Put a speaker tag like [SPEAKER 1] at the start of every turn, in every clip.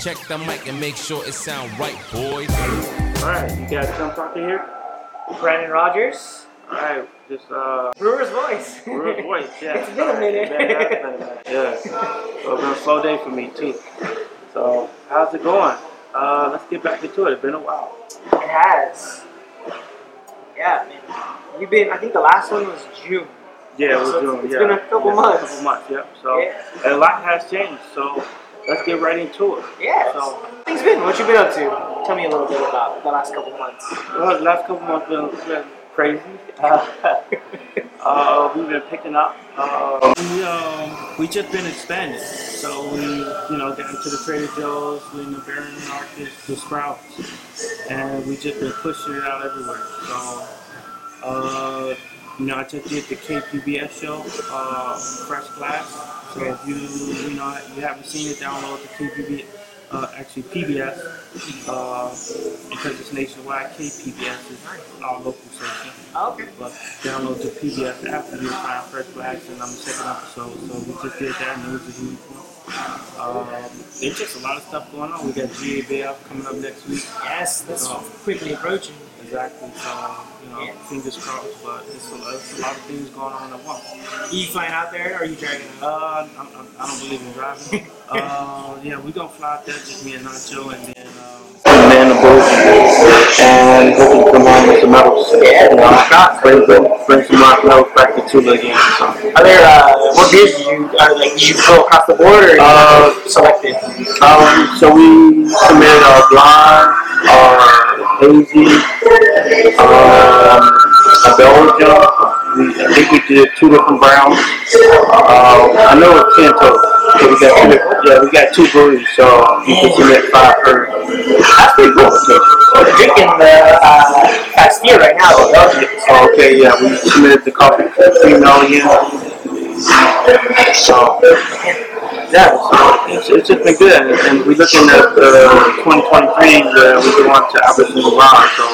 [SPEAKER 1] Check the mic and make sure it sound right, boys.
[SPEAKER 2] Alright, you got Jump Talker here?
[SPEAKER 3] Brandon Rogers.
[SPEAKER 2] Alright, just uh
[SPEAKER 3] Brewer's voice.
[SPEAKER 2] Brewer's voice, yeah.
[SPEAKER 3] It's been a minute.
[SPEAKER 2] Yeah, it has been a. Yeah. So it's been a slow day for me too. So how's it going? Uh let's get back into it. It's been a while.
[SPEAKER 3] It has. Yeah, man. You've been. I think the last one was June.
[SPEAKER 2] Yeah, it was
[SPEAKER 3] So
[SPEAKER 2] doing
[SPEAKER 3] it's
[SPEAKER 2] yeah.
[SPEAKER 3] been a couple
[SPEAKER 2] yeah,
[SPEAKER 3] months.
[SPEAKER 2] A couple months, yep. So
[SPEAKER 3] Yeah.
[SPEAKER 2] a lot has changed. So let's get right into it.
[SPEAKER 3] Yeah.
[SPEAKER 2] So
[SPEAKER 3] Things been. What you been up to? Tell me a little bit about the last couple months.
[SPEAKER 2] well, the last couple months been, been crazy. Uh, uh, we've been picking up. Uh, we um, we just been expanding. So we you know got into the Trader Joe's, we in the Baron Market, the Sprouts, and we just been pushing it out everywhere. So uh, you know I just did the KPBS show, uh, Fresh Glass. So if you you know you haven't seen it, download the KPBS. Uh, actually, PBS, uh, because it's nationwide, KPBS is our local station.
[SPEAKER 3] Okay.
[SPEAKER 2] But download the PBS app and you'll find Fresh Blacks and I'm the second episode. So we just did that and it was a huge one. Um, there's just a lot of stuff going on. We got GABF coming up next week.
[SPEAKER 3] Yes, that's
[SPEAKER 2] Oh.
[SPEAKER 3] quickly approaching.
[SPEAKER 2] Exactly. So, you know,
[SPEAKER 3] Yeah.
[SPEAKER 2] fingers crossed, but it's a, it's a lot of things going on at once.
[SPEAKER 3] Are you flying out there or are you driving?
[SPEAKER 2] Uh, I'm, I'm, I don't believe in driving. uh, yeah, we're gonna fly out there, just me and Nacho, and then um, man the boat, and hopefully come home with some medals.
[SPEAKER 3] Yeah,
[SPEAKER 2] you know,
[SPEAKER 3] shot.
[SPEAKER 2] bring some, bring some rock medals back to Chula again. So.
[SPEAKER 3] Are there, uh, what beers did you, are, like, did you go across the board or you
[SPEAKER 2] Uh,
[SPEAKER 3] selected?
[SPEAKER 2] Um, so we submitted our blonde, our hazy, um, a Belgian. We, I think we did two different browns. Uh, I know it's Canto. So we got two yeah, we got two breweries, so you can submit five per.
[SPEAKER 3] That's pretty cool. I'm drinking the, uh, Castilla right now, Belgian.
[SPEAKER 2] Okay, yeah, we submitted the coffee cream again. So, yeah, so it's, it's just been good. And, we're looking at uh, 2023, uh, we go on to Albertson Garage, so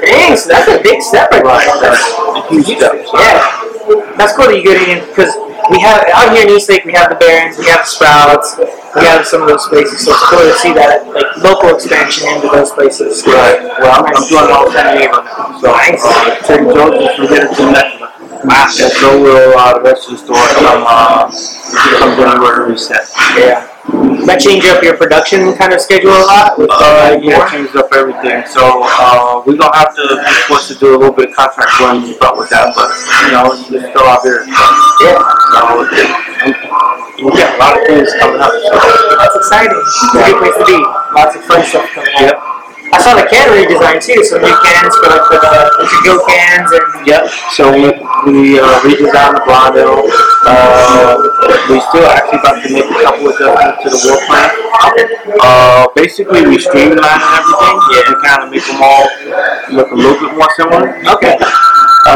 [SPEAKER 3] Dang, so that's a big step right
[SPEAKER 2] Right,
[SPEAKER 3] there.
[SPEAKER 2] that's a huge step. So,
[SPEAKER 3] Yeah, that's cool that you get in because we have out here in Eastlake we have the Barons, we have the Sprouts, we have some of those places. So it's cool to see that like local expansion into those places.
[SPEAKER 2] Right. Well, I'm, I'm doing all San Diego now. So,
[SPEAKER 3] Nice.
[SPEAKER 2] uh, Trader Joe's is from here to next one. And so will uh, the rest of the store come, uh, come January reset.
[SPEAKER 3] Yeah. That change up your production kind of schedule a lot. With,
[SPEAKER 2] Uh,
[SPEAKER 3] uh,
[SPEAKER 2] yeah, changed up everything. So uh, we're gonna have to be forced to do a little bit of contract running and stuff with that, but you know, it's, it's still out there. So,
[SPEAKER 3] yeah,
[SPEAKER 2] so we got a lot of things coming up. So.
[SPEAKER 3] that's exciting. It's a good place to be. Lots of fun stuff coming out.
[SPEAKER 2] Yep.
[SPEAKER 3] I saw the can redesign too. Some new cans for like the, the to-go cans and
[SPEAKER 2] Yep. So we, we uh, redesigned the blonde ale. Uh, we still actually about to make a couple of adjustments to the war plan. Uh, basically, we streamlined everything yeah. and kind of make them all look a little bit more similar.
[SPEAKER 3] okay.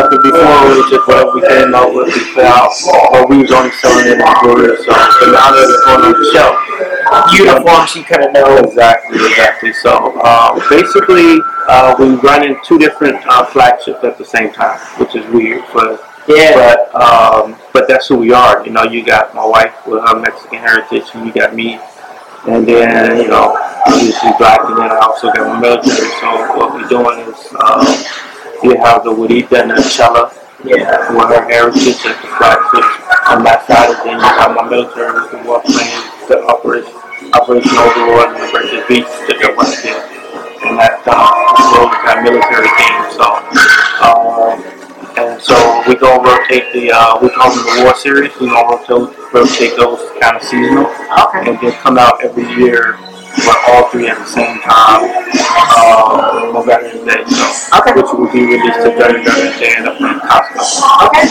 [SPEAKER 2] 'Cause before was just whatever we didn't know what we put out, but we was only selling it in brewery. So, so now that it's going on the shelf,
[SPEAKER 3] Uniforms, you kind of know.
[SPEAKER 2] Exactly, exactly. So uh, basically, uh, we run in two different uh, flagships at the same time, which is weird, but
[SPEAKER 3] Yeah.
[SPEAKER 2] but um, but that's who we are. You know, you got my wife with her Mexican heritage, and you got me, and then you know, obviously black, and then I also got my military. So what we're doing is uh, you have the Wadita and the Chella.
[SPEAKER 3] Yeah.
[SPEAKER 2] With her heritage at the flagship on that side, and then you have my military with the war plane, the operation, Operation Overlord, and the British Beach to the west end. And that uh, road got military themed. So, uh, and so we gonna rotate the uh, we call them the war series. We gonna rotate rotate those kind of seasonal,
[SPEAKER 3] Okay.
[SPEAKER 2] and then come out every year with all three at the same time uh, on Veterans Day. So,
[SPEAKER 3] Okay.
[SPEAKER 2] which will be released to Veterans Day and up in Costco.
[SPEAKER 3] Okay.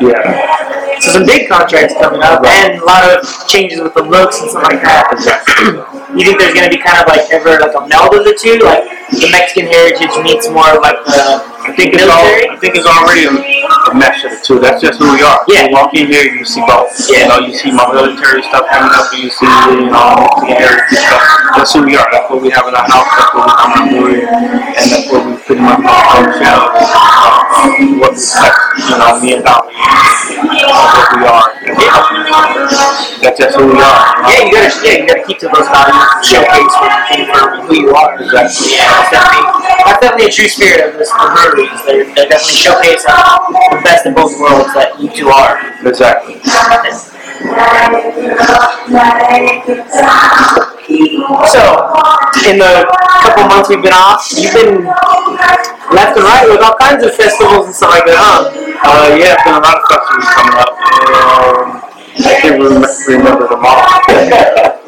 [SPEAKER 2] Yeah,
[SPEAKER 3] So some big contracts coming up and a lot of changes with the looks and stuff like that.
[SPEAKER 2] exactly.
[SPEAKER 3] You think there's gonna be kind of like ever like a meld of the two, like the Mexican heritage meets more of like the
[SPEAKER 2] I think it's all. I think it's already a, a mesh of the two. That's just who we are.
[SPEAKER 3] Yeah.
[SPEAKER 2] You walk in here, you see both.
[SPEAKER 3] Yeah.
[SPEAKER 2] You know, you see my military stuff coming up, and you see you know heritage stuff. That's who we are. That's what we have in our house. That's what we come out with, and that's what we pretty much on the shelves. Uh, what we expect you know, me and Dolly, That's who we are.
[SPEAKER 3] Yeah, you gotta yeah, you gotta keep to those values and showcase where you came from and who you are.
[SPEAKER 2] Exactly.
[SPEAKER 3] Yeah, that's definitely that's definitely a true spirit of this of breweries. They're, they definitely showcase the best of both worlds that you two are.
[SPEAKER 2] Exactly.
[SPEAKER 3] So, in the couple months we've been off, you've been left and right with all kinds of festivals and stuff like that, huh?
[SPEAKER 2] Uh, yeah, been a lot of festivals coming up. Um, I can't rem- remember them all.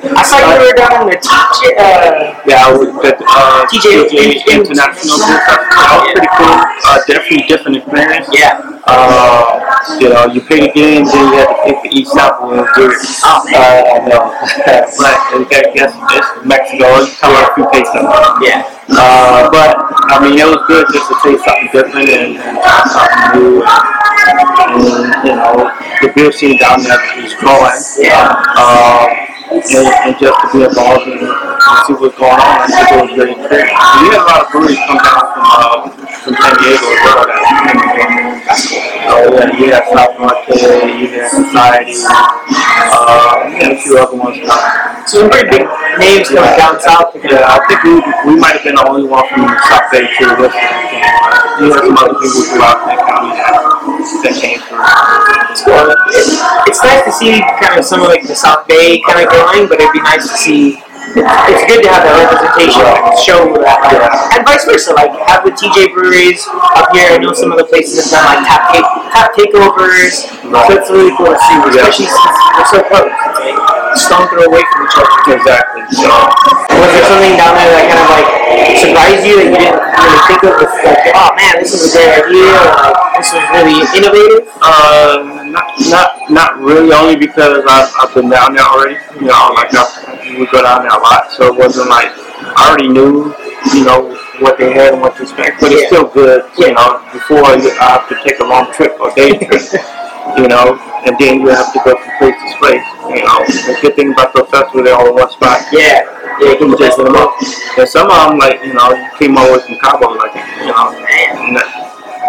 [SPEAKER 3] I saw you were down in the TJ, uh,
[SPEAKER 2] Yeah, I was at uh,
[SPEAKER 3] TJ
[SPEAKER 2] TJ International Festival. That was pretty cool. Uh, definitely different experience.
[SPEAKER 3] yeah.
[SPEAKER 2] Uh, you know, you pay get in, then you have to pay for each sample and do it.
[SPEAKER 3] Oh, man.
[SPEAKER 2] Uh, I know. but I guess it's Mexico. You come if you pay something.
[SPEAKER 3] Yeah.
[SPEAKER 2] Uh, but I mean, it was good just to taste something different and, and something new. And, and you know, the beer scene down there is growing.
[SPEAKER 3] Yeah.
[SPEAKER 2] Um, and, and just to be involved and, and see what's going on, I think it was very great. We had a lot of breweries come down from uh, from San Diego as well. Oh yeah, you had South Norte, you Society, uh, you a few other ones.
[SPEAKER 3] So some pretty big names coming down south.
[SPEAKER 2] Yeah, I think we, we might have been the only one from South Bay to this. You had some other people throughout that county that, that came.
[SPEAKER 3] Well, it's, it's nice to see kind of some of like the South Bay kind of going, but it'd be nice to see. It's good to have that representation and show that, like, and vice versa. Like have the TJ breweries up here. I know some of the places have done like tap take, tap takeovers, so it's really cool to see, especially since they're so close. Like stone throw away from each other.
[SPEAKER 2] Exactly. So,
[SPEAKER 3] Was there something down there that kind of like surprised you that you didn't really think of? With like, oh man, this is a great idea, or this was really innovative.
[SPEAKER 2] uh, not not not really, only because I've, I've been down there already. You know, like I, we go down there a lot, so it wasn't like I already knew, you know, what they had and what to expect. But it's
[SPEAKER 3] Yeah.
[SPEAKER 2] still good, you know. Before I have to take a long trip or day trip, you know, and then you have to go from place to good thing about the festival, they're all in one spot.
[SPEAKER 3] Yeah, yeah,
[SPEAKER 2] You just
[SPEAKER 3] just
[SPEAKER 2] them up. And some of them, like, you know, you came over from Cabo, like, you know,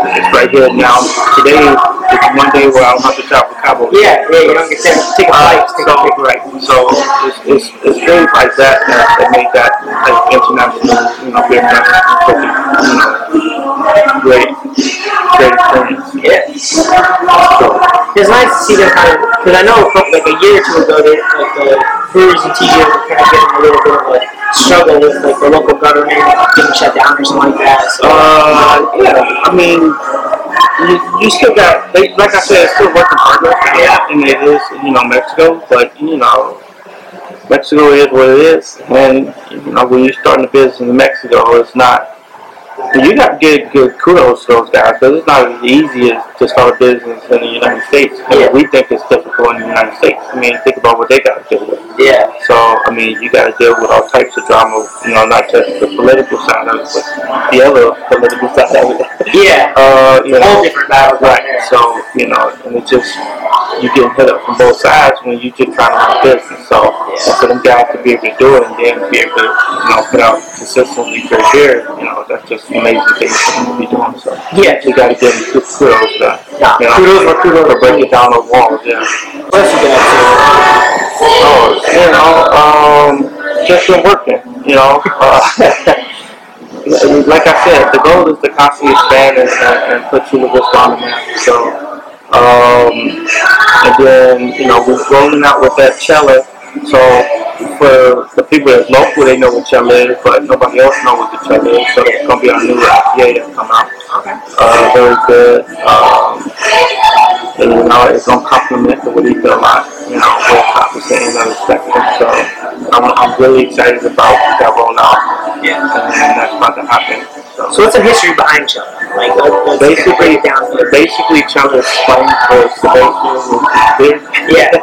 [SPEAKER 2] it's right here now. Today is one day where I don't have to travel to Cabo.
[SPEAKER 3] Yeah, yeah, you don't get to take a flight, take a uh,
[SPEAKER 2] So,
[SPEAKER 3] big
[SPEAKER 2] right. So it's, it's, it's things like that that, that make that like international, you know, beer festival uh, you know, great, great experience.
[SPEAKER 3] Yeah.
[SPEAKER 2] So,
[SPEAKER 3] It's nice to see them kind of, because I know couple, like a year or two ago, they, like the brewers and TJ were kind of getting a little bit of a struggle with like the local government getting shut down or something like that. So,
[SPEAKER 2] uh, yeah, I mean, you, you still got, they, like I said, it's still work in progress. Yeah. And it is, you know, Mexico, but, you know, Mexico is what it is. And, you know, when you're starting a business in Mexico, it's not, you got to give good kudos to those guys because it's not as easy as to start a business in the United States.
[SPEAKER 3] Yeah.
[SPEAKER 2] We think it's difficult in the United States. I mean, think about what they got to deal with.
[SPEAKER 3] yeah,
[SPEAKER 2] So, I mean, you got to deal with all types of drama, you know, not just the political side of it, but the other political side of it.
[SPEAKER 3] yeah,
[SPEAKER 2] Uh, you know,
[SPEAKER 3] whole different battle down
[SPEAKER 2] Right.
[SPEAKER 3] there.
[SPEAKER 2] So, you know, and it just, you getting hit up from both sides when you just trying to run business. So, and for them guys to be able to do it and then be able to, you know, put out consistently for a year, you know, that's just amazing thing for them to be doing. So,
[SPEAKER 3] Yeah.
[SPEAKER 2] you got to give them good kudos that.
[SPEAKER 3] Nah,
[SPEAKER 2] you know,
[SPEAKER 3] kudos for kudos.
[SPEAKER 2] for breaking down the walls, yeah.
[SPEAKER 3] What else you got
[SPEAKER 2] Oh, you know, um, just been working, you know. Uh, like I said, the goal is to constantly expand and, and, and put you with this on the map. So, um, and then, you know, we're rolling out with that cellar. So, for the people that's local, they know what cellar is, but nobody else knows what the cellar is. So, it's going to be our new IPA that come out.
[SPEAKER 3] Okay.
[SPEAKER 2] Uh, very good. Um, and, you know, it's gonna complement the he feel like, you know, both opposite ends of the spectrum. So I'm, I'm really excited about that rollout,
[SPEAKER 3] Yeah.
[SPEAKER 2] and that's about to happen. So,
[SPEAKER 3] what's the history behind Chilla? Like, let's
[SPEAKER 2] basically,
[SPEAKER 3] break it down for
[SPEAKER 2] basically, is slang for sedation.
[SPEAKER 3] Yeah.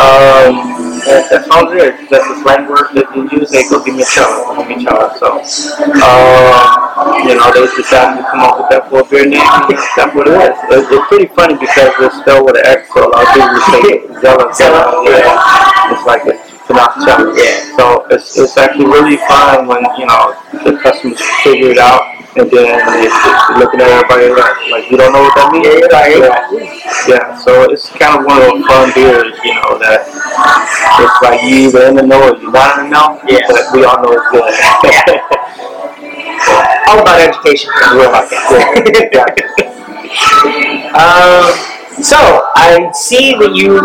[SPEAKER 2] um, that, that's all it is. That's the slang word that you use. Hey, go give me a Chella, go give me a So, um, you know, they decided to come up with that for a beer name. That's what it is. It's, it's pretty funny because it's spelled with an X, so a lot of people say Zella, Zella. Yeah. It's like it's
[SPEAKER 3] Yeah.
[SPEAKER 2] So it's, it's actually really fun when, you know, the customers figure it out and then they, they're looking at everybody like, like you don't know what that means.
[SPEAKER 3] Yeah, right.
[SPEAKER 2] Yeah. yeah. So it's kind of one of those fun beers, you know, that it's like you either in the know or you're not in the know.
[SPEAKER 3] Yeah.
[SPEAKER 2] But we all know it's good. Yeah.
[SPEAKER 3] All about education.
[SPEAKER 2] Yeah. exactly.
[SPEAKER 3] Um, so I see that you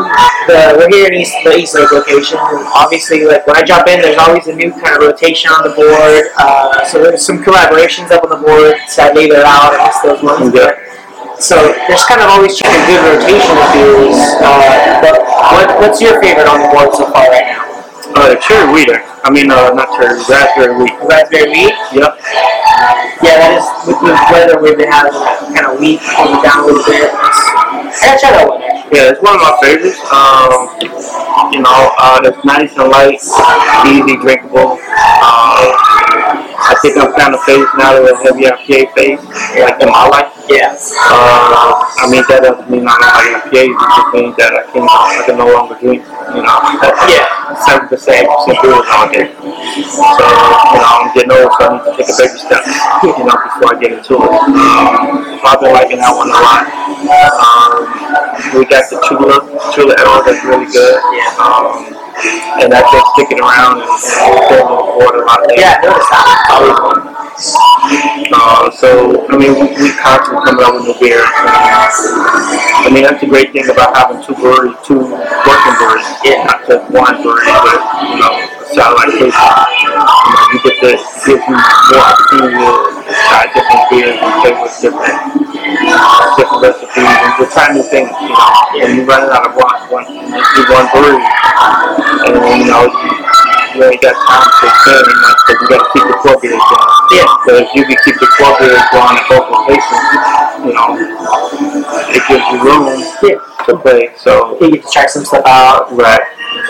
[SPEAKER 3] the we're here in East, the East Lake location, and obviously, like when I jump in, there's always a new kind of rotation on the board. Uh, so there's some collaborations up on the board. Sadly, they're out. I missed those ones.
[SPEAKER 2] Yeah.
[SPEAKER 3] So there's kind of always been a good rotation of beers. Uh, but what, what's your favorite on the board so far right now?
[SPEAKER 2] Uh, cherry wheat. I mean, uh, not cherry, raspberry wheat.
[SPEAKER 3] Raspberry wheat.
[SPEAKER 2] Yep.
[SPEAKER 3] Yeah, that is with the weather we've been having kind of week coming down a little bit.
[SPEAKER 2] Yeah, it's one of my favorites. Um, you know, uh, it's nice and light, easy drinkable. Um, I think I'm kind of phasing now of the heavy IPA phase, like in my life.
[SPEAKER 3] Yeah.
[SPEAKER 2] Uh, I mean, that doesn't mean I don't like IPAs. It just means that I can I can no longer drink. You know,
[SPEAKER 3] Yeah.
[SPEAKER 2] seven percent percent beers nowadays. So you know, I'm getting old, so I need to take a baby step. You know, before I get into it. Um, I've been liking that one a lot. Um, we got the Chula Chula Ale that's really good.
[SPEAKER 3] Yeah.
[SPEAKER 2] Um, and that's been sticking around and, and filling the board a lot lately.
[SPEAKER 3] Yeah, I noticed that.
[SPEAKER 2] Uh, so, I mean, we, we constantly coming up with new beers. I mean, that's the great thing about having two breweries, two working breweries.
[SPEAKER 3] Yeah.
[SPEAKER 2] Not just one brewery, but, you know, satellite station. You know, you get to, gives you more opportunity to try different beers and play with different, uh, different recipes and just try new things, you know. And you run out of one, one, you one brewery. And, you know, you ain't got time to expand enough because you got to keep the beers going.
[SPEAKER 3] Yeah.
[SPEAKER 2] But if you can keep the beers going at both locations, you know, it gives you room
[SPEAKER 3] Yeah.
[SPEAKER 2] to play. So,
[SPEAKER 3] You get to try some stuff out.
[SPEAKER 2] right.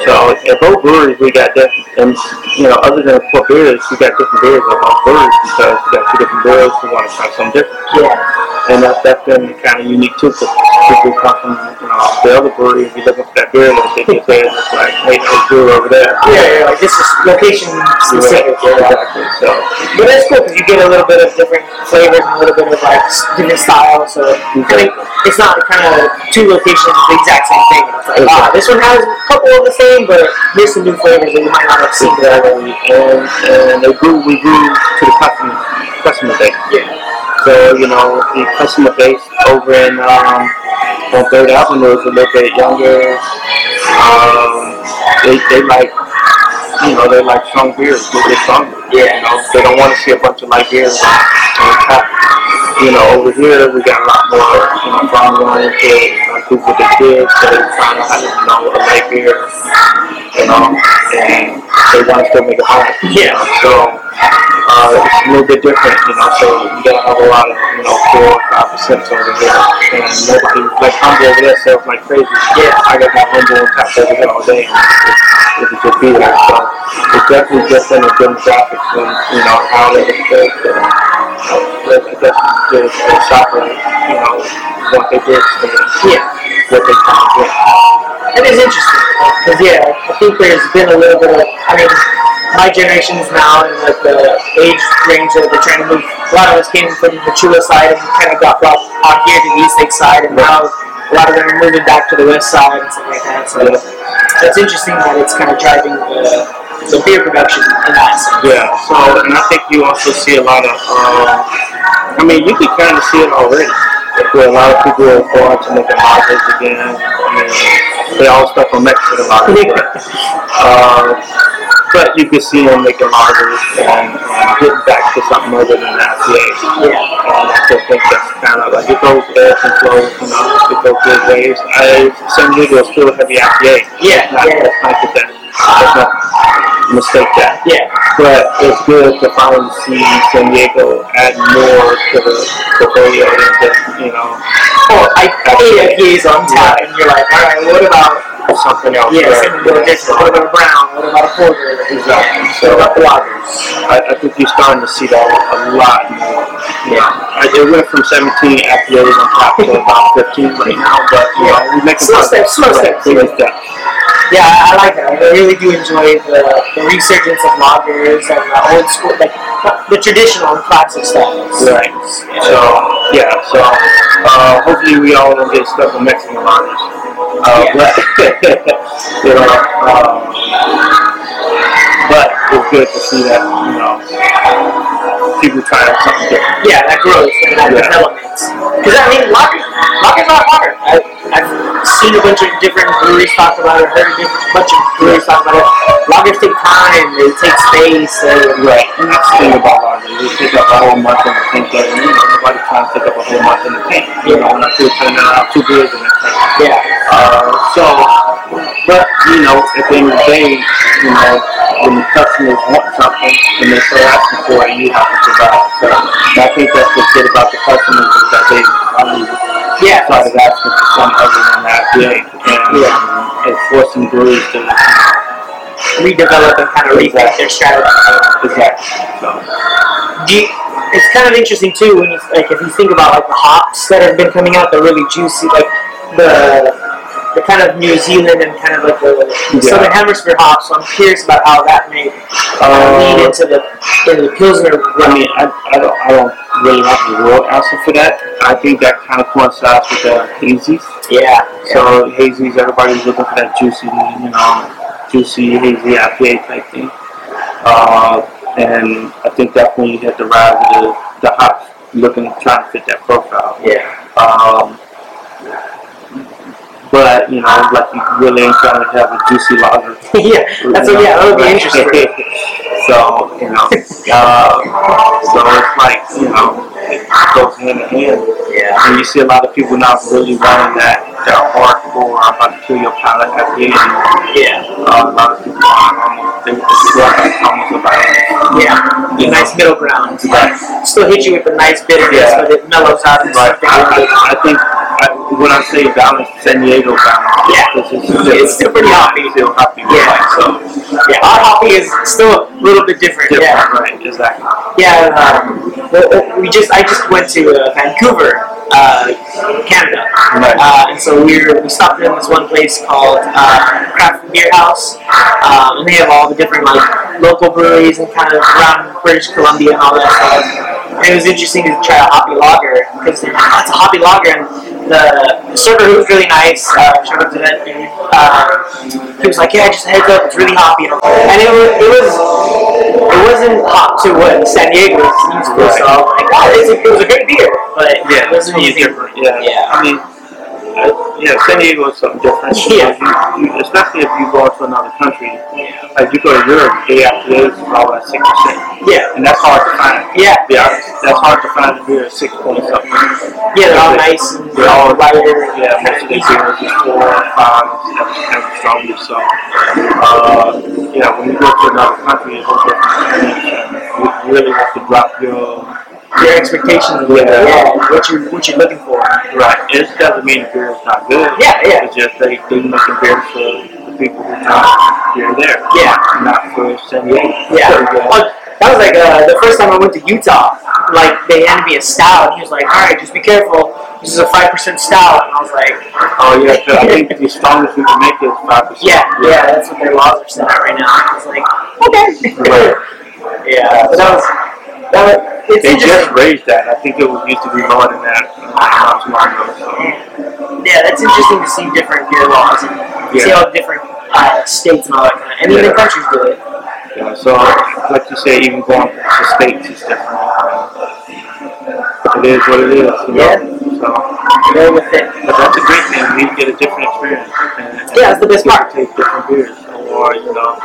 [SPEAKER 2] So at both breweries we got different, and you know, other than four beers, we got different beers at both breweries because we got two different beers. We want to try something different,
[SPEAKER 3] Yeah.
[SPEAKER 2] And that, that's been kind of unique too. Because people come from you know the other brewery, if you looking for that beer, that they just say it's like, hey, there's beer over there.
[SPEAKER 3] Yeah, yeah, like this is location specific.
[SPEAKER 2] Right. Exactly. So
[SPEAKER 3] But that's cool because you get a little bit of different flavors and a little bit of like different styles. So I think it's not kind of two locations the exact same thing. It's like, ah, this one has a couple of the same, but here's some new flavors that you might not have seen
[SPEAKER 2] exactly, and and they grew, we grew to the customer customer base.
[SPEAKER 3] Yeah.
[SPEAKER 2] So, you know, the customer base over in um, on Third Avenue is a little bit younger. Um, they, they like, you know, they like strong beers, a little bit stronger.
[SPEAKER 3] Yeah.
[SPEAKER 2] You know, they don't want to see a bunch of light beers on, top. You know, over here we got a lot more, you know, family oriented, like people with the kids, so they're trying to you know, a light beer, you know, and they want to still make it home.
[SPEAKER 3] Yeah.
[SPEAKER 2] So, uh, it's a little bit different, you know, so you gotta have a lot of, you know, four or five percent over here. And nobody, like Humble over there sells like crazy.
[SPEAKER 3] Yeah.
[SPEAKER 2] I got my Humble on tap over here all day. It would just be there. So it's definitely different in demographics and, you know, how they expect the, I guess the, the shopper, you know, what they did experience,
[SPEAKER 3] Yeah.
[SPEAKER 2] what they kind of get.
[SPEAKER 3] It is interesting because yeah, I think there's been a little bit of. I mean, my generation is now in like the age range that they're trying to move. A lot of us came from the Chula side and kind of got brought out here to the East Lake side, and now a lot of them are moving back to the West side and stuff like that. So yeah. that's interesting that it's kind of driving the, the beer production in that sense.
[SPEAKER 2] Yeah, so, and I think you also see a lot of, um, I mean, you can kind of see it already. Where a lot of people are going to making lagers again. I mean, they all stuff from Mexican lagers. But, uh, but you can see them making lagers and, and getting back to something other than IPA.
[SPEAKER 3] Yeah.
[SPEAKER 2] And I still think that's kind of like it goes ebbs and flows, you know, it goes good waves. I, San Diego is still a heavy IPA.
[SPEAKER 3] Yeah,
[SPEAKER 2] Not,
[SPEAKER 3] yeah.
[SPEAKER 2] Not that. Let's mistake that.
[SPEAKER 3] Yeah.
[SPEAKER 2] But it's good to finally see San Diego add more to the portfolio than just, you know,
[SPEAKER 3] Oh, I eight IPAs on tap, and you're like, all right, what about
[SPEAKER 2] something else.
[SPEAKER 3] yeah,
[SPEAKER 2] right?
[SPEAKER 3] something? What about a brown? What about a porter?
[SPEAKER 2] Exactly.
[SPEAKER 3] What
[SPEAKER 2] So
[SPEAKER 3] about the lagers?
[SPEAKER 2] I, I think you're starting to see that a lot more. Yeah. I, it went from 17 IPAs on top to about 15 right now, but you know, we make
[SPEAKER 3] Slow steps, slow steps.
[SPEAKER 2] Baby steps.
[SPEAKER 3] Yeah, I, I like that. I really do enjoy the, the resurgence of lagers and the old school, like the, traditional and classic styles.
[SPEAKER 2] Right. So yeah. So uh, hopefully we all don't get stuck with Mexican lagers. Uh,
[SPEAKER 3] Yeah.
[SPEAKER 2] But you know, um, but it's good to see that you know people trying something different.
[SPEAKER 3] Yeah, that grows and that
[SPEAKER 2] Yeah.
[SPEAKER 3] development. Because I mean, lagers, lagers are hard. I, I've seen a bunch of different breweries talk about it, heard a different bunch of breweries talk about it. Lagers take time, they take space. And,
[SPEAKER 2] Right. And that's the thing about lagers. You take up a whole month in the tank, and you know nobody's trying to take up a whole month in the tank. You know, not to turn around two beers in the tank.
[SPEAKER 3] yeah,
[SPEAKER 2] Uh, so, but you know, at the end of the day, you know, when the customers want something and they start asking for it, you have to provide. So, I think that's what's good about the customers is that they probably
[SPEAKER 3] yeah,
[SPEAKER 2] started asking for something other than that big, and
[SPEAKER 3] Yeah.
[SPEAKER 2] it's forcing breweries to
[SPEAKER 3] redevelop and kind of rethink their strategy.
[SPEAKER 2] exactly. So,
[SPEAKER 3] Do you, it's kind of interesting too when you like if you think about like the hops that have been coming out, they're really juicy, like the the kind of New Zealand and kind of like the
[SPEAKER 2] Yeah.
[SPEAKER 3] Southern Hemisphere hops. So I'm curious about how that may of lead
[SPEAKER 2] Uh,
[SPEAKER 3] into the into the Pilsner.
[SPEAKER 2] I mean, I, I don't, I don't really have a real answer for that. I think that kind of coincides with the hazies.
[SPEAKER 3] Yeah.
[SPEAKER 2] So hazies, everybody's looking for that juicy, you know, juicy hazy IPA type thing. Uh, and I think that's when you hit the rise of the, the hops looking, trying to fit that profile.
[SPEAKER 3] Yeah.
[SPEAKER 2] Um, but you know, like you really ain't trying to have a juicy lager.
[SPEAKER 3] yeah. That's what. Yeah. That would be interesting.
[SPEAKER 2] so you know, uh, so it's like you know, it goes hand in hand.
[SPEAKER 3] Yeah.
[SPEAKER 2] And you see a lot of people not really wanting that, that hardcore, I'm about to kill your palate IPA anymore.
[SPEAKER 3] Yeah.
[SPEAKER 2] Uh, a lot of people want almost, they feel almost a violence.
[SPEAKER 3] Yeah.
[SPEAKER 2] Know?
[SPEAKER 3] Nice middle ground.
[SPEAKER 2] Right.
[SPEAKER 3] Still hit you with a nice bitterness,
[SPEAKER 2] Yeah.
[SPEAKER 3] but it mellows out into
[SPEAKER 2] Right. I, I, I think I, when I say balance, San Diego balance.
[SPEAKER 3] Yeah.
[SPEAKER 2] It's,
[SPEAKER 3] It's still pretty hoppy.
[SPEAKER 2] Still hoppy.
[SPEAKER 3] Yeah.
[SPEAKER 2] Right. So,
[SPEAKER 3] Yeah. Our hoppy is still a little bit different.
[SPEAKER 2] different,
[SPEAKER 3] Yeah.
[SPEAKER 2] right, exactly.
[SPEAKER 3] Yeah, um, we just I just went to uh, Vancouver, uh, Canada,
[SPEAKER 2] Right.
[SPEAKER 3] uh, and so we were, we stopped in this one place called uh, Craft Beer House, um, and they have all the different like local breweries and kind of around British Columbia and all that stuff. It was interesting to try a hoppy lager because oh, it's a hoppy lager, and the server who was really nice, uh, shout out to that. Uh, he was like, yeah, just heads up, it's really hoppy, and it was it was it wasn't hot to what San Diego is used to, so like, a, it was a great beer, but
[SPEAKER 2] Yeah,
[SPEAKER 3] it wasn't
[SPEAKER 2] different. Yeah.
[SPEAKER 3] Yeah.
[SPEAKER 2] I mean, uh, yeah, San Diego is something different.
[SPEAKER 3] Yeah.
[SPEAKER 2] You, you, especially if you go to another country,
[SPEAKER 3] Yeah.
[SPEAKER 2] like you go to Europe, they IPAs is all at six percent,
[SPEAKER 3] Yeah,
[SPEAKER 2] and that's hard to find.
[SPEAKER 3] yeah,
[SPEAKER 2] honest, that's hard to find a beer at six point something.
[SPEAKER 3] yeah. They're all nice and
[SPEAKER 2] They're all
[SPEAKER 3] lighter.
[SPEAKER 2] Yeah, most of their beers is four or five, seven, seven stronger. So, uh, yeah, when you go to another country, it's a whole different experience. You really have to drop your
[SPEAKER 3] Your expectations of
[SPEAKER 2] Yeah.
[SPEAKER 3] yeah, what you what you're looking for.
[SPEAKER 2] Right. It doesn't mean the beer is not good.
[SPEAKER 3] Yeah, yeah.
[SPEAKER 2] It's just they they making beer for the people who drink beer there.
[SPEAKER 3] Yeah.
[SPEAKER 2] Not for San Diego.
[SPEAKER 3] Yeah.
[SPEAKER 2] So,
[SPEAKER 3] Well, that was like uh, the first time I went to Utah. Like they handed me a stout, and he was like, "All right, just be careful. This is a five percent stout." And I was like,
[SPEAKER 2] Oh yeah. I think the strongest we can make it is five percent.
[SPEAKER 3] "Yeah, yeah, that's what their laws are set at right now." I was like, "Okay."
[SPEAKER 2] Right.
[SPEAKER 3] yeah, but that was It's
[SPEAKER 2] They just raised that. I think it was used to be lower than that not too long ago. So.
[SPEAKER 3] Yeah, that's interesting to see different beer laws and see
[SPEAKER 2] Yeah.
[SPEAKER 3] how different uh, states and all that kind of, and even
[SPEAKER 2] Yeah.
[SPEAKER 3] countries do it.
[SPEAKER 2] Yeah, so like you say, even going to states is different. It is what it is, you know.
[SPEAKER 3] Yeah.
[SPEAKER 2] So,
[SPEAKER 3] Go with it.
[SPEAKER 2] but that's a great thing. You get a different experience. And,
[SPEAKER 3] Yeah, that's the best part.
[SPEAKER 2] Take different beers, or you know,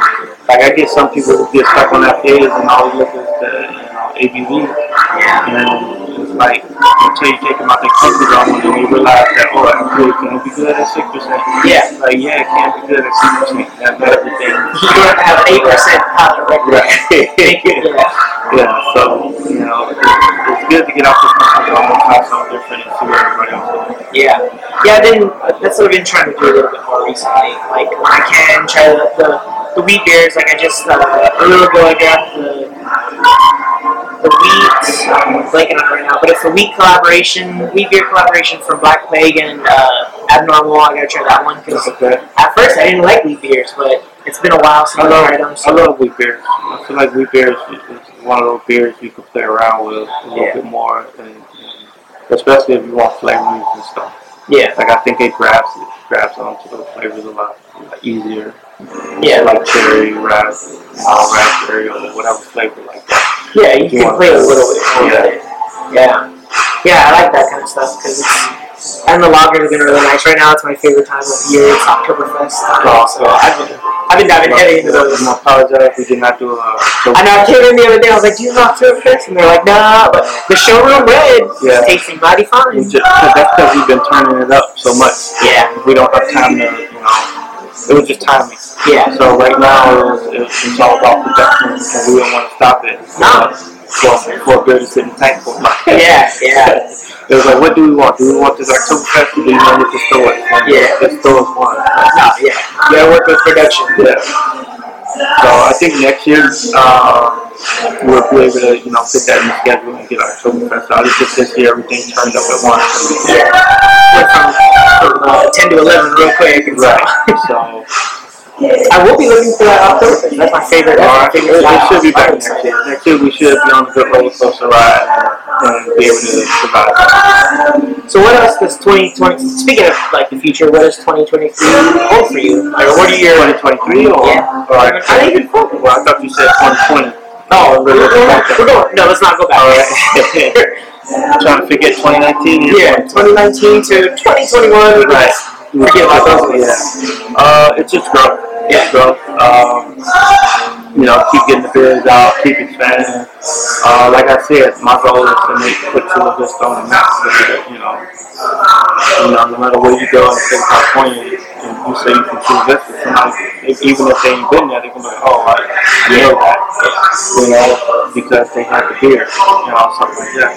[SPEAKER 2] like I get some people who get stuck on that page and all they look is the you know ABV,
[SPEAKER 3] Yeah.
[SPEAKER 2] and it's like until you take them out their comfort zone and they realize that oh, that beer can be good at six percent.
[SPEAKER 3] Yeah.
[SPEAKER 2] Like yeah, it can't be good at six percent. Not everything.
[SPEAKER 3] You don't have to have an eight percent palate record.
[SPEAKER 2] Right.
[SPEAKER 3] Yeah.
[SPEAKER 2] Yeah, so, you know, it's, it's good to get off the comfort zone and try something different and see what everybody else doing.
[SPEAKER 3] Yeah, yeah. Then that's what I've been trying to do a little bit more recently. Like when I can try the the, the wheat beers. Like I just uh, a little ago I got the the wheat. I'm blanking on it right now, but it's a wheat collaboration, wheat beer collaboration from Black Plague and uh, Abnormal. I gotta try that one because
[SPEAKER 2] Okay.
[SPEAKER 3] at first I didn't like wheat beers, but it's been a while since
[SPEAKER 2] I love,
[SPEAKER 3] tried them.
[SPEAKER 2] I love wheat beers. I feel like wheat beers is one of those beers you can play around with a little
[SPEAKER 3] Yeah.
[SPEAKER 2] bit more, and, and especially if you want flavors and stuff.
[SPEAKER 3] yeah,
[SPEAKER 2] Like I think it grabs it grabs onto those flavors a lot, lot easier.
[SPEAKER 3] yeah,
[SPEAKER 2] like cherry, ras, you know, raspberry, or whatever flavor like that.
[SPEAKER 3] Yeah. You can play a little bit more with. Yeah, yeah. I like that kind of stuff because it's. And the lagers have been really nice. Right now, it's my favorite time of year. It's Oktoberfest time,
[SPEAKER 2] Oh,
[SPEAKER 3] so I've been, I've been diving heavy into those.
[SPEAKER 2] I'm apologize we did not do a.
[SPEAKER 3] I know I came in the other day. I was like, "Do you know Oktoberfest?" And they're like, "Nah." But the showroom red
[SPEAKER 2] Yeah.
[SPEAKER 3] is tasting mighty fine.
[SPEAKER 2] We just, that's because we've been turning it up so much.
[SPEAKER 3] Yeah,
[SPEAKER 2] We don't have time to. It was just timing.
[SPEAKER 3] yeah,
[SPEAKER 2] So right now it's, it's, it's all about production, and we don't want to stop it.
[SPEAKER 3] No.
[SPEAKER 2] For, for a beer to sit in the tank for
[SPEAKER 3] yeah, yeah.
[SPEAKER 2] It was like, what do we want? Do we want this Oktoberfest or do we want it to store it? And
[SPEAKER 3] Yeah.
[SPEAKER 2] The stores.
[SPEAKER 3] No, yeah. You gotta work with production.
[SPEAKER 2] Yeah. So I think next year uh, we'll be able to, you know, fit that in the schedule and get our Oktoberfest out. It's just this year everything turned up at once.
[SPEAKER 3] Yeah. Went from, uh, 10 to 11 real quick.
[SPEAKER 2] Right.
[SPEAKER 3] So. I will be looking for that Oktoberfest. That's my favorite. That's my favorite.
[SPEAKER 2] it should be back next year. Next year we should be on a good roller coaster ride and be able to survive.
[SPEAKER 3] So what else does 2020? Speaking of like the future, what does 2023 hold for you? Like, what are your?
[SPEAKER 2] 2023 or?
[SPEAKER 3] Yeah.
[SPEAKER 2] All right.
[SPEAKER 3] I fun.
[SPEAKER 2] Well, I thought you said 2020.
[SPEAKER 3] No, we're, we're, we're going. No, let's not go back.
[SPEAKER 2] All right. Trying to forget 2019.
[SPEAKER 3] yeah, 2019 to 2021.
[SPEAKER 2] Right.
[SPEAKER 3] Forget about those.
[SPEAKER 2] Yeah. Uh, it's just growth. Um, you know, keep getting the beers out, keep expanding. Uh, like I said, my goal is to make put Chula Vista on the map. You know, you know, no matter where you go in the state of California, and you say you from Chula Vista, somebody, even if they ain't been there, they can be like, oh, I, I know that. You know, because they have the beer, you know, something like that.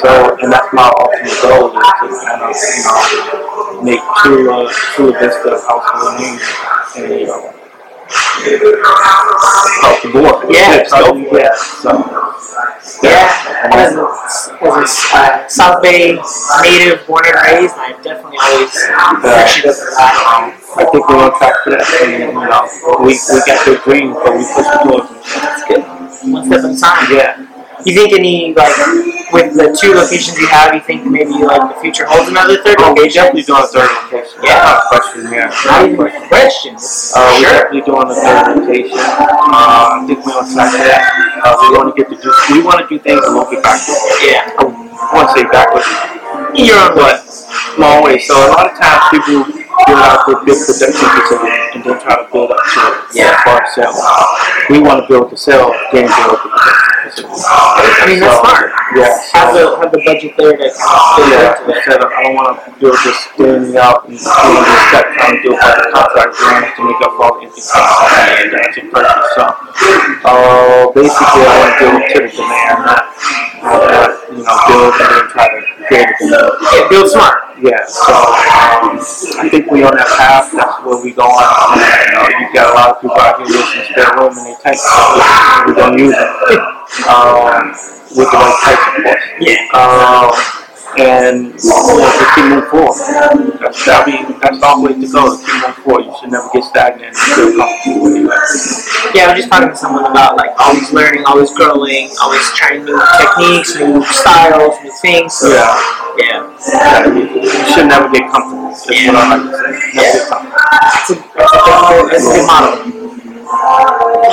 [SPEAKER 2] So, and that's my ultimate goal is to kind of, you know, make Chula, Chula Vista a household name. And, you know, across the board.
[SPEAKER 3] Yeah,
[SPEAKER 2] so,
[SPEAKER 3] go for it.
[SPEAKER 2] yeah. So,
[SPEAKER 3] Yeah, as a, as a uh, South Bay native, born and raised, I'm definitely always appreciative of that.
[SPEAKER 2] I think we're on track for that. And, you know, we, we got the dream, but we push it towards them.
[SPEAKER 3] That's good. One step at a time.
[SPEAKER 2] Yeah.
[SPEAKER 3] You think any like with the two locations you have, you think maybe like the future holds another third
[SPEAKER 2] Oh, we're
[SPEAKER 3] location?
[SPEAKER 2] definitely doing a third location.
[SPEAKER 3] Yeah.
[SPEAKER 2] Not a question, yeah.
[SPEAKER 3] Not even a question. It's-
[SPEAKER 2] Uh, we're
[SPEAKER 3] sure.
[SPEAKER 2] definitely doing a third location. Uh, I think we're on track for that. Uh, we want to get to do, we want to do things a little bit backwards.
[SPEAKER 3] Yeah.
[SPEAKER 2] I want to say backwards.
[SPEAKER 3] Your own way.
[SPEAKER 2] Long way. So a lot of times people build out their big production facility and then try to build up to it
[SPEAKER 3] Yeah.
[SPEAKER 2] for ourselves. We want to build the cell, then build the production.
[SPEAKER 3] I mean that's smart.
[SPEAKER 2] Yeah.
[SPEAKER 3] Have the have the budget there to kind of build
[SPEAKER 2] Yeah,
[SPEAKER 3] into it.
[SPEAKER 2] instead of, I don't want to build this standing out and doing this step trying to do it by the contract grant to make up for all the space and that's a purpose. So, uh, basically, I want to build to the demand, not, not you know, build and then try to create a demand.
[SPEAKER 3] Yeah, build smart.
[SPEAKER 2] Yeah, so um, I think we on that path. That's where we going. You know, you got a lot of people out here with some spare room in their tanks. We don't use it. Um, with the right price, of course.
[SPEAKER 3] Yeah.
[SPEAKER 2] Um, and you know, just keep moving forward. That's that be that's all way to go. Keep moving forward. You should never get stagnant and feel comfortable where you at.
[SPEAKER 3] Yeah, I was just talking to someone about like always learning, always growing, always trying new techniques, new styles, new things. So,
[SPEAKER 2] Yeah.
[SPEAKER 3] yeah.
[SPEAKER 2] Yeah, you, you should never get comfortable. That's what I like to say. Never get comfortable.
[SPEAKER 3] That's a, that's a good, that's a good model.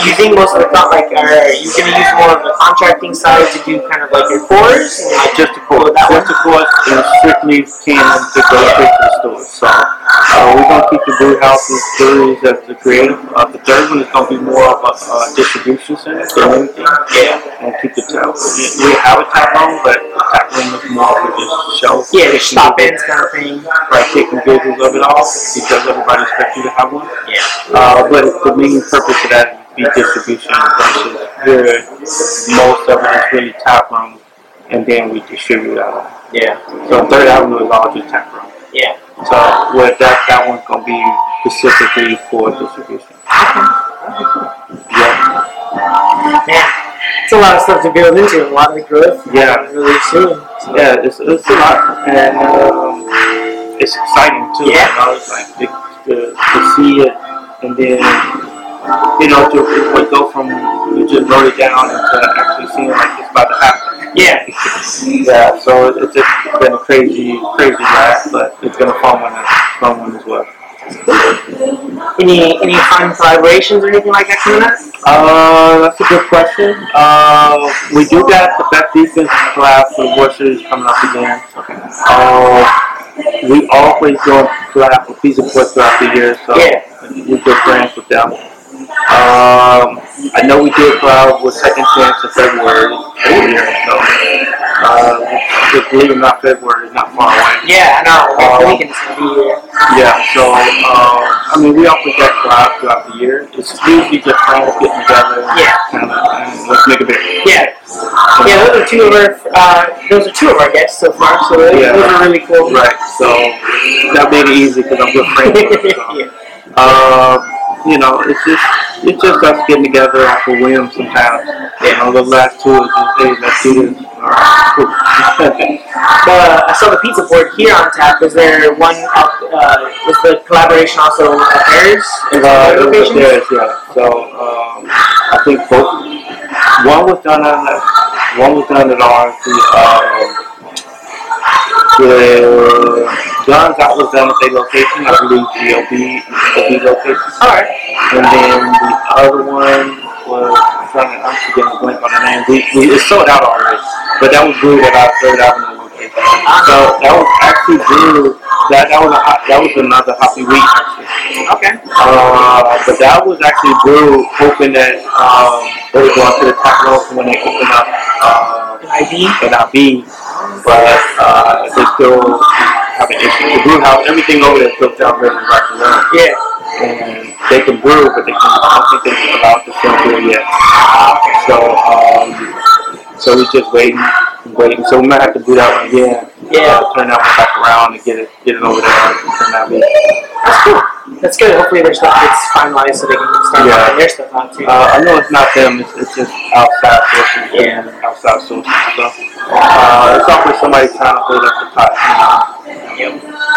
[SPEAKER 3] You think most of the con- like are you gonna use more of the contracting side to do kind of like your cores and like
[SPEAKER 2] just the course.
[SPEAKER 3] that
[SPEAKER 2] Just the course is strictly canon to go straight to the stores. So uh, we're gonna keep the brew houses, breweries as the creative. Uh, the third one is gonna be more of a uh, distribution center than anything.
[SPEAKER 3] Yeah.
[SPEAKER 2] And keep the tap. We have a tap room, but the tap room is more for just show.
[SPEAKER 3] Yeah, the stop ins kind of thing.
[SPEAKER 2] Right, taking visuals of it all because everybody expects you to have one.
[SPEAKER 3] Yeah.
[SPEAKER 2] Uh, but the main purpose of that is be distribution versus here most of it is really tap room and then we distribute out.
[SPEAKER 3] Yeah.
[SPEAKER 2] So Third Avenue is all just tap room.
[SPEAKER 3] Yeah.
[SPEAKER 2] So with that that one's gonna be specifically for distribution. Yeah.
[SPEAKER 3] Man, it's a lot of stuff to build into, a lot of growth.
[SPEAKER 2] Yeah.
[SPEAKER 3] Really soon. So,
[SPEAKER 2] Yeah, it's, it's a lot. And um, it's exciting too.
[SPEAKER 3] Yeah.
[SPEAKER 2] You know, it's like to, to, to see it and then you know to, to go from you just wrote it down to actually seeing like it's about to happen.
[SPEAKER 3] Yeah.
[SPEAKER 2] Yeah, so it's just been a crazy, crazy ride, but it's been a fun one, fun one as well.
[SPEAKER 3] Any any fun collaborations or anything like that coming up?
[SPEAKER 2] Uh, that's a good question. Uh, we do got the best defense class for Series coming up again. Uh, we always go collab with Pizza Port throughout the year, so
[SPEAKER 3] Yeah.
[SPEAKER 2] we're good friends with them. Um, I know we did collab with Second Chance in February so uh, just believe it or not, February is not far away.
[SPEAKER 3] Yeah, I know.
[SPEAKER 2] Um,
[SPEAKER 3] the weekend's gonna be here.
[SPEAKER 2] Yeah, so uh, I mean, we always get collab throughout the year. It's usually just friends getting together,
[SPEAKER 3] Yeah.
[SPEAKER 2] kind of, and let's make a big.
[SPEAKER 3] Yeah. Yeah, those are two of our uh, those are two of our guests so far, so those,
[SPEAKER 2] Yeah.
[SPEAKER 3] those are really cool.
[SPEAKER 2] Right, so that made it easy because I'm good friends. with them, so.
[SPEAKER 3] yeah.
[SPEAKER 2] Um, you know, it's just it's just us getting together off a whim sometimes. You know, the last two is just hey, let's do this. All right, cool.
[SPEAKER 3] The, I saw the Pizza Port here on tap. Was there one? Uh, was the collaboration also at theirs?
[SPEAKER 2] Uh, it was
[SPEAKER 3] locations?
[SPEAKER 2] theirs, yeah. So um, I think both. One was done on one was done at ours. The um, the guns that was done at their location, I believe the OB, OB location.
[SPEAKER 3] All right.
[SPEAKER 2] And then the other one was I'm trying to I'm forgetting the blank on the name. We, we it sold out already, but that was brewed at our Third Avenue location. So that was actually brewed. That that was a hot, that was another happy week actually.
[SPEAKER 3] Okay.
[SPEAKER 2] Uh, but that was actually brewed hoping that um, they would go out to the top row when they open up uh,
[SPEAKER 3] An IB.
[SPEAKER 2] an IB, but uh, they still have an issue. The brew house, everything over there is built out very right to run
[SPEAKER 3] Yeah.
[SPEAKER 2] and they can brew, but they can, I don't think they're allowed to sell beer yet. So, um, so we're just waiting, waiting. So we might have to do that one again.
[SPEAKER 3] Yeah.
[SPEAKER 2] Uh, turn that one back around and get it, get it over there and turn that beer.
[SPEAKER 3] That's cool. That's good. Hopefully their stuff gets finalized so they can start
[SPEAKER 2] Yeah.
[SPEAKER 3] their stuff out too.
[SPEAKER 2] Uh, I know it's not them, it's, it's just outside sources.
[SPEAKER 3] Yeah.
[SPEAKER 2] Outside sources. So, uh, it's always somebody trying to hold up the pot, you know.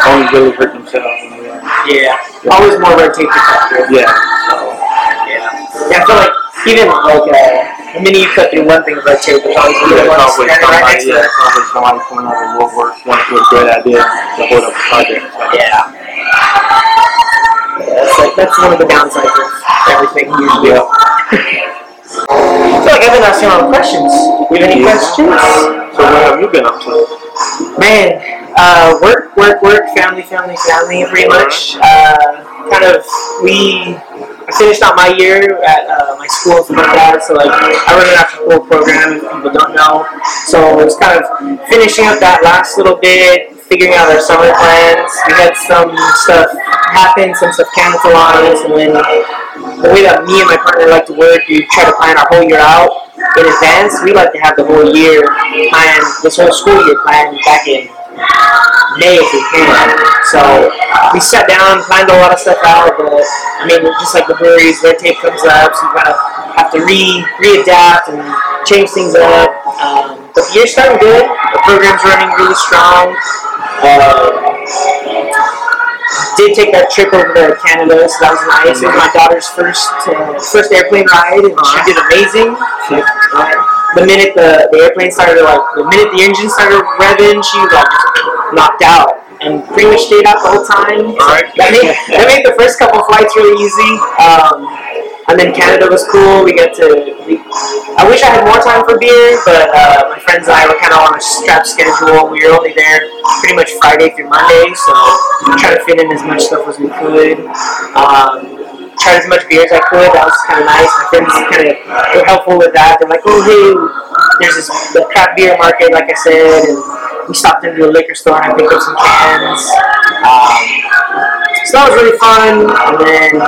[SPEAKER 2] Only really hurt themselves. You know?
[SPEAKER 3] yeah. Always more red tape to cut through.
[SPEAKER 2] Yeah. So,
[SPEAKER 3] Yeah. Yeah. I feel like even like uh, the minute you cut through one thing of red tape, there's always
[SPEAKER 2] Yeah,
[SPEAKER 3] one
[SPEAKER 2] always
[SPEAKER 3] standing right
[SPEAKER 2] somebody,
[SPEAKER 3] next to
[SPEAKER 2] yeah,
[SPEAKER 3] it.
[SPEAKER 2] it's always somebody coming of the woodwork wanting to do a great idea to hold up the project. So.
[SPEAKER 3] Yeah. That's like that's one of the downsides of everything usually.
[SPEAKER 2] Yeah.
[SPEAKER 3] I feel like I've been asking a lot of questions. You have any
[SPEAKER 2] Yeah.
[SPEAKER 3] questions?
[SPEAKER 2] So what have you been up to?
[SPEAKER 3] Man, uh, work, work, work, family, family, family, pretty much. Uh, kind of, we, I finished out my year at uh, my school and stuff like that, so like, I run an after school program, if people don't know. So it's kind of finishing up that last little bit, figuring out our summer plans. We had some stuff happen, some stuff cancel on us, and then the way that me and my partner like to work, we try to plan our whole year out in advance. We like to have the whole year planned, this whole school year planned back in May if we can. So we sat down, planned a lot of stuff out, but I mean, just like the breweries, red tape comes up, so you kind of have to re readapt and change things up. Um, but the year's starting good. The program's running really strong. Um, did take that trip over to Canada, so that was nice. It was my daughter's first uh, first airplane ride, and she did amazing. The minute the, the airplane started, like the minute the engine started revving, she like knocked out, and pretty much stayed out the whole time.
[SPEAKER 2] Alright.
[SPEAKER 3] That made that made the first couple flights really easy. Um, and then Canada was cool. We got to. We, I wish I had more time for beer, but uh, my friends and I were kind of on a strap schedule. We were only there pretty much Friday through Monday, so tried to fit in as much stuff as we could. Um, tried as much beer as I could. That was kind of nice. My friends kind of were helpful with that. They're like, "Oh, hey, there's this the craft beer market, like I said," and we stopped into a liquor store and I picked up some cans. Um, so that was really fun, and then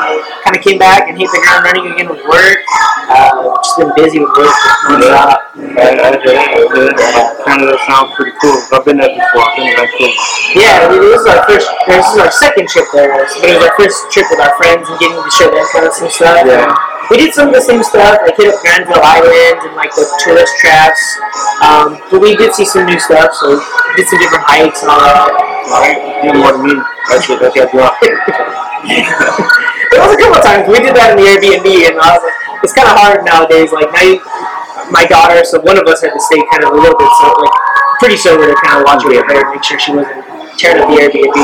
[SPEAKER 3] kind of came back and hit the ground running again with work. Uh, just been busy with work.
[SPEAKER 2] I, I, I, Canada sounds pretty cool. I've been there before. I've been there.
[SPEAKER 3] Yeah, this is our first. This is our second trip there, but it was our first trip with our friends and getting to show them kind of some stuff.
[SPEAKER 2] Yeah.
[SPEAKER 3] We did some of the same stuff, like hit up Granville Island and like the tourist traps. Um, but we did see some new stuff, so we did some different hikes and all that.
[SPEAKER 2] you more than me. That's what that's what you want.
[SPEAKER 3] It was a couple of times we did that in the Airbnb, and I was like, it's kind of hard nowadays. Like now, you, my daughter, so one of us had to stay kind of a little bit so like pretty sober to kind of watch over her, make sure she wasn't tearing up the Airbnb.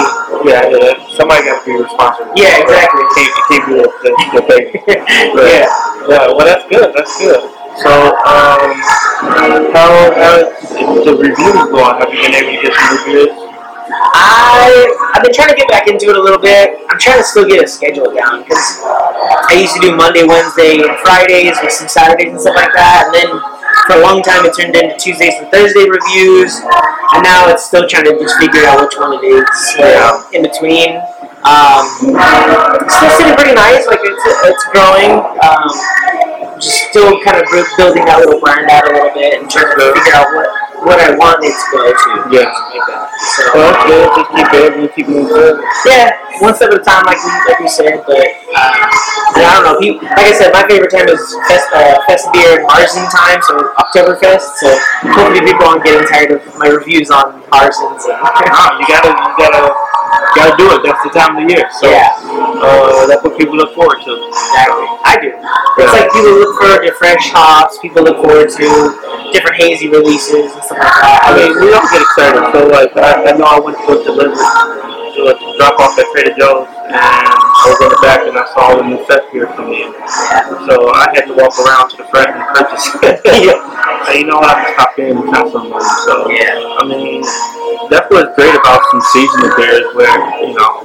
[SPEAKER 2] Yeah, yeah. Somebody got to be responsible.
[SPEAKER 3] Yeah, exactly.
[SPEAKER 2] It can't, it can't be the, the, the baby.
[SPEAKER 3] yeah.
[SPEAKER 2] Yeah, well, that's good. That's good. So, um, how how the reviews going? Have you been able to get some reviews?
[SPEAKER 3] I I've been trying to get back into it a little bit. I'm trying to still get a schedule down because I used to do Monday, Wednesday, and Fridays with some Saturdays and stuff like that. And then for a long time it turned into Tuesdays and Thursday reviews, and now it's still trying to just figure out which one it is uh, in between. Um, still sitting pretty nice, like it's it's growing. Um, just still kind of building that little brand out a little bit and trying to figure out what what I want it to go to.
[SPEAKER 2] Yeah.
[SPEAKER 3] something like that. So.
[SPEAKER 2] Well, good. Just keep building, keep moving forward.
[SPEAKER 3] Yeah, one step at a time, like you, like we said. But uh, and I don't know. People, like I said, my favorite time is fest, uh, fest beer and Marzen time, so Oktoberfest. So hopefully people aren't getting tired of my reviews on Marzens. And,
[SPEAKER 2] you gotta, you gotta, you gotta do it. That's the time of the year. So,
[SPEAKER 3] yeah,
[SPEAKER 2] uh, that's what people look forward to.
[SPEAKER 3] exactly. I do. It's like people look forward to fresh hops. People look forward to different hazy releases and stuff like that.
[SPEAKER 2] I mean, we all get excited. So, like, I, I know I went to a delivery, to a drop off at Trader Joe's, and I was in the back and I saw the new fest beer come in. So I had to walk around to the front and purchase. and you know what? I'm gonna in and try some of them. So,
[SPEAKER 3] Yeah.
[SPEAKER 2] I mean, that's what's great about some seasonal beers, where you know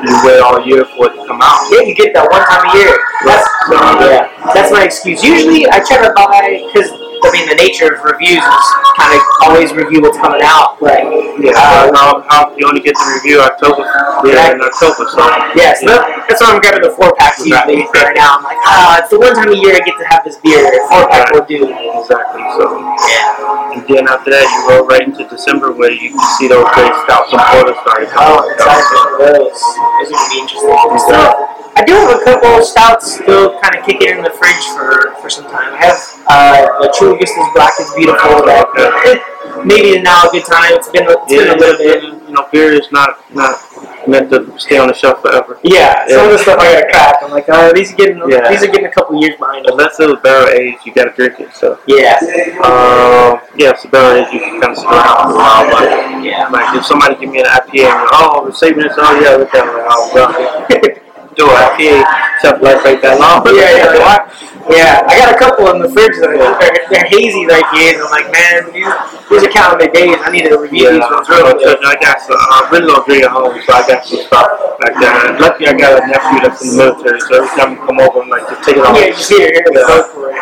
[SPEAKER 2] you wait all year for it to come out.
[SPEAKER 3] Yeah, you get that one time a year. That's yeah, that's my excuse. Usually, I try to buy because I mean the nature of reviews is kind of always review what's coming out. But
[SPEAKER 2] Yeah,
[SPEAKER 3] uh,
[SPEAKER 2] you only get the review October, yeah, in October. So
[SPEAKER 3] yeah, so that, that's why I'm grabbing the four packs usually right now. I'm like, ah, it's the one time a year I get to have this beer. Four pack will do.
[SPEAKER 2] exactly. So.
[SPEAKER 3] Yeah.
[SPEAKER 2] And then after that, you roll right into December where you can see those great stouts and porters starting
[SPEAKER 3] Oh, exactly. Those. Those are gonna be interesting. Still, I do have a couple of stouts still kind of kicking in the fridge for, for some time. I have uh, the Chula Vistas Black is beautiful. It, maybe now a good time. It's been it's been a little bit.
[SPEAKER 2] You know, beer is not not meant to stay on the shelf forever.
[SPEAKER 3] Yeah, some of the stuff I gotta crack. I'm like, uh, these are getting
[SPEAKER 2] Yeah.
[SPEAKER 3] these are getting a couple years behind.
[SPEAKER 2] Unless it was barrel aged, you gotta drink it. So,
[SPEAKER 3] Yeah,
[SPEAKER 2] um, yeah, so barrel aged, you can kind of sit around for a while. But
[SPEAKER 3] yeah.
[SPEAKER 2] like, if somebody give me an IPA and oh, we're saving this, oh yeah, look at it, oh well. Do an IPA shelf life ain't that long.
[SPEAKER 3] Yeah, yeah, yeah. I got a couple in the fridge that are, they're, they're hazy IPAs. I'm like, man, these, these are counting the days. I need to review
[SPEAKER 2] Yeah,
[SPEAKER 3] these ones real quick.
[SPEAKER 2] I got some, I really don't drink at home, so I got some stuff like that. Lucky I got a nephew that's in the military, so every time I come over, I'm like, just take it off.
[SPEAKER 3] Yeah, just here, here,
[SPEAKER 2] Yeah.
[SPEAKER 3] go for it.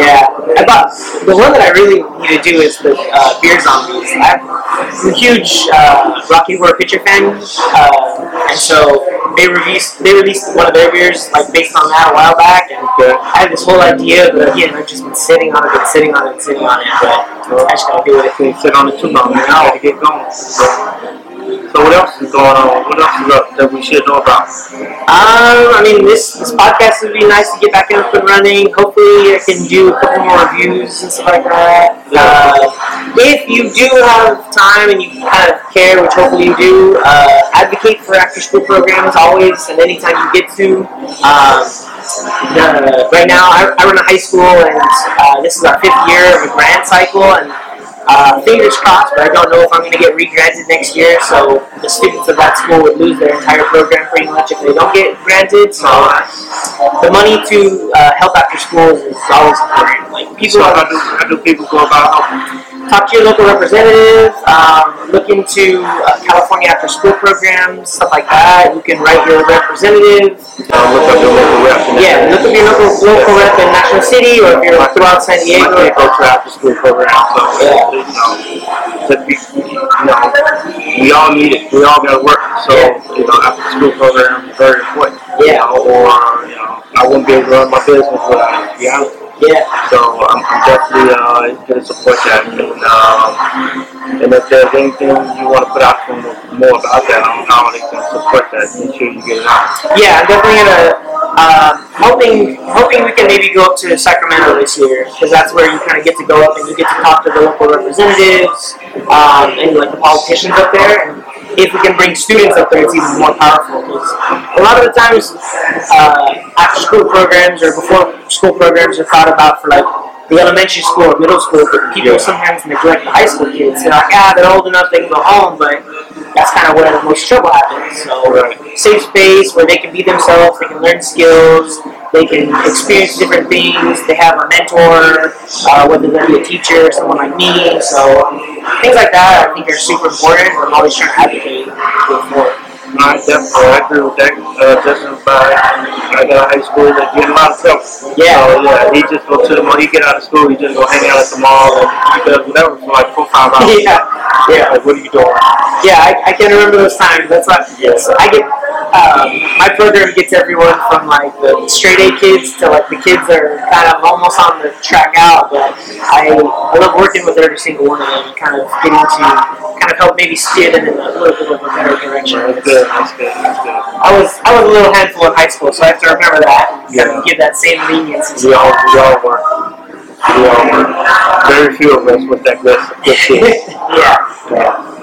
[SPEAKER 3] Yeah, I thought the one that I really need to do is the uh, beer zombies. I'm a huge uh, Rocky Horror Picture fan, uh, and so they released they released one of their beers like based on that a while back, and. I had this whole idea, but again, I've just been sitting on it, been sitting on it, sitting on it, but I just gotta do it.
[SPEAKER 2] Sit on it too long, man. I get going. So, what else is going on? What else is up that we should know about?
[SPEAKER 3] Um, I mean, this this podcast would be nice to get back up and running. Hopefully, I can do a couple more reviews and stuff like that. Uh, if you do have time and you kind of care, which hopefully you do, uh, advocate for after school programs always and anytime you get to. Um, the, right now, I, I run a high school, and uh, this is our fifth year of a grant cycle, and uh, fingers crossed, but I don't know if I'm going to get re-granted next year. So the students of that school would lose their entire program pretty much if they don't get granted. So the money to uh, help after schools is always important. Like people
[SPEAKER 2] So how do, how do people go about helping?
[SPEAKER 3] Talk to your local representative, um, look into uh, California after school programs, stuff like that. You can write your representative.
[SPEAKER 2] Uh, look up your local rep.
[SPEAKER 3] Yeah, look up your local local rep in National City, or if you're throughout San Diego.
[SPEAKER 2] goes to after school program, so
[SPEAKER 3] Yeah.
[SPEAKER 2] you know, to be, you know, we all need it. We all gotta work. So you know, after school program is very important. You
[SPEAKER 3] Yeah.
[SPEAKER 2] know, or you know, I wouldn't be able to run my business without it. To be honest.
[SPEAKER 3] Yeah,
[SPEAKER 2] So I'm, I'm definitely uh, going to support that. And, um, and if there's anything you want to put out for more about that on how they can support that, make sure you get it out.
[SPEAKER 3] yeah, I'm definitely gonna. Um, hoping hoping we can maybe go up to Sacramento this year because that's where you kind of get to go up and you get to talk to the local representatives um, and like the politicians up there. And if we can bring students up there, it's even more powerful. Because a lot of the times, uh, after school programs or before school programs are thought about for like the elementary school or middle school, but people
[SPEAKER 2] Yeah.
[SPEAKER 3] sometimes neglect the high school kids. They're like, ah, they're old enough, they can go home, but that's kind of where the most trouble happens. So,
[SPEAKER 2] Right.
[SPEAKER 3] safe space where they can be themselves, they can learn skills, they can experience different things. They have a mentor, uh, whether that be a teacher or someone like me. So, things like that I think are super important. I'm always trying to advocate for.
[SPEAKER 2] I definitely I agree with that. Uh, Justin, by I got out of high school, like getting a lot of trouble.
[SPEAKER 3] Yeah.
[SPEAKER 2] So yeah, he just go to the mall. He get out of school, he just go hang out at the mall and he does whatever for like four five hours.
[SPEAKER 3] yeah, yeah.
[SPEAKER 2] Like what are you doing?
[SPEAKER 3] Yeah, I, I can remember those times. That's why so I get um, my program gets everyone from like the straight A kids to like the kids that are kind of almost on the track out. But I, I love working with every single one of them, kind of getting to kind of help maybe steer them in a little bit of a better direction.
[SPEAKER 2] That's good. That's good. That's good.
[SPEAKER 3] I was I was a little handful in high school, so I have to remember that. and Kind of give that same leniency.
[SPEAKER 2] We all we all work. We all work. Very few of us with that good good
[SPEAKER 3] yeah.
[SPEAKER 2] Yeah.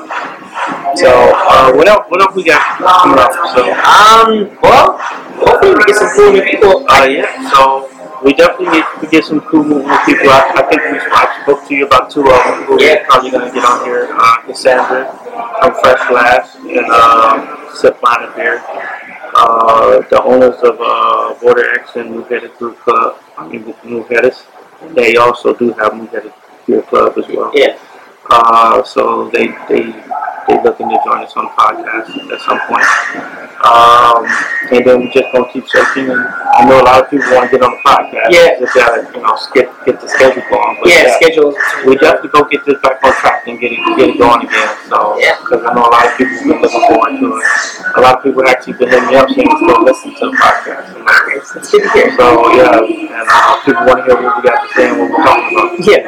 [SPEAKER 2] So uh, what else? What else we got coming up? So.
[SPEAKER 3] Um. Well, hopefully we get some cool new people.
[SPEAKER 2] Uh, yeah, so we definitely need to get some cool new people. I, I think we I spoke to you about two of them who
[SPEAKER 3] Yeah.
[SPEAKER 2] we're probably going to get on here. Uh, Cassandra from Fresh Glass and uh, Sip Line of Beer. Uh, the owners of uh, Border X and New Headed Group Club, I mean, they also do have Headed Beer Club as well.
[SPEAKER 3] Yeah.
[SPEAKER 2] Uh, so they they they looking to join us on the podcast at some point. Um, and then we just gonna keep searching. And I know a lot of people want to get on the podcast.
[SPEAKER 3] Yeah.
[SPEAKER 2] Just gotta you know get get the schedule going. But
[SPEAKER 3] Yeah. Schedules.
[SPEAKER 2] We definitely go get this back on track and get it get it going again. So
[SPEAKER 3] Yeah.
[SPEAKER 2] because I know a lot of people have been looking forward to it. A lot of people actually been hitting me up saying let's go listen to the podcast. And
[SPEAKER 3] It's it's good to hear.
[SPEAKER 2] so yeah, and uh, people want to hear what we got to say and what we're talking about.
[SPEAKER 3] Yeah.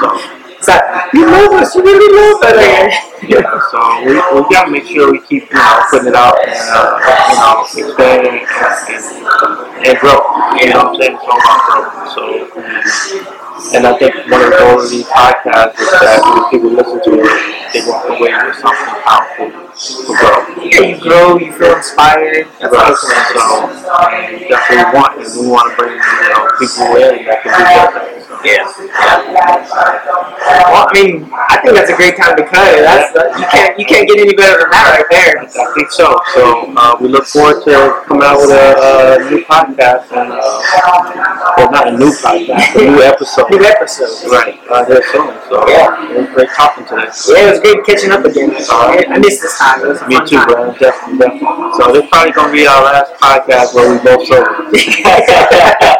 [SPEAKER 2] So.
[SPEAKER 3] So, you love us. You really love us.
[SPEAKER 2] Yeah, so we, we gotta make sure we keep, you know, putting it out and, uh, you know, expanding and, and, and grow. You know what I'm saying? All about. So, and, and I think one of the goals of these podcasts is that when people listen to it, they walk away with something powerful to grow.
[SPEAKER 3] Yeah, you grow, you feel inspired. That's
[SPEAKER 2] Right.
[SPEAKER 3] awesome.
[SPEAKER 2] So, that's what we want, and we want to bring, you know, people in that can do that. So.
[SPEAKER 3] Yeah. Well, I mean, I think that's a great time to cut it. That's that, you can't you can't get any better than that right there.
[SPEAKER 2] I think so. So uh, we look forward to coming out with a, a new podcast and uh, well, not a new podcast, a new episode.
[SPEAKER 3] New episode.
[SPEAKER 2] Right, uh, here soon. So
[SPEAKER 3] Yeah.
[SPEAKER 2] it was great talking today.
[SPEAKER 3] Yeah, it was great catching up again. I, I missed this time. It was a
[SPEAKER 2] Me
[SPEAKER 3] fun
[SPEAKER 2] too,
[SPEAKER 3] time.
[SPEAKER 2] bro. Definitely, definitely. So this probably gonna be our last podcast where we both
[SPEAKER 3] yeah,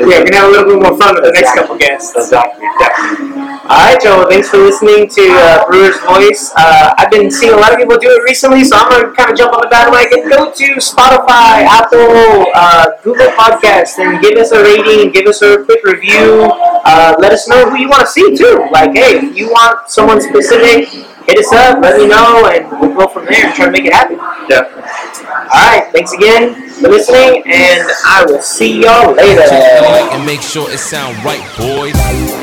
[SPEAKER 3] we're gonna have a little bit more fun with the next couple guests.
[SPEAKER 2] Exactly, definitely.
[SPEAKER 3] All right, Joe. Thanks for listening to uh, Brewer's Voice. Uh, I've been seeing a lot of people do it recently, so I'm gonna kind of jump on the bandwagon. Go to Spotify, Apple, uh, Google Podcasts, and give us a rating. Give us a quick review. Uh, let us know who you want to see too. Like, hey, if you want someone specific, hit us up. Let me know, and we'll go from there and try to make it happen.
[SPEAKER 2] Definitely.
[SPEAKER 3] All right. Thanks again for listening, and I will see y'all later.
[SPEAKER 1] And make sure it sound right, boys.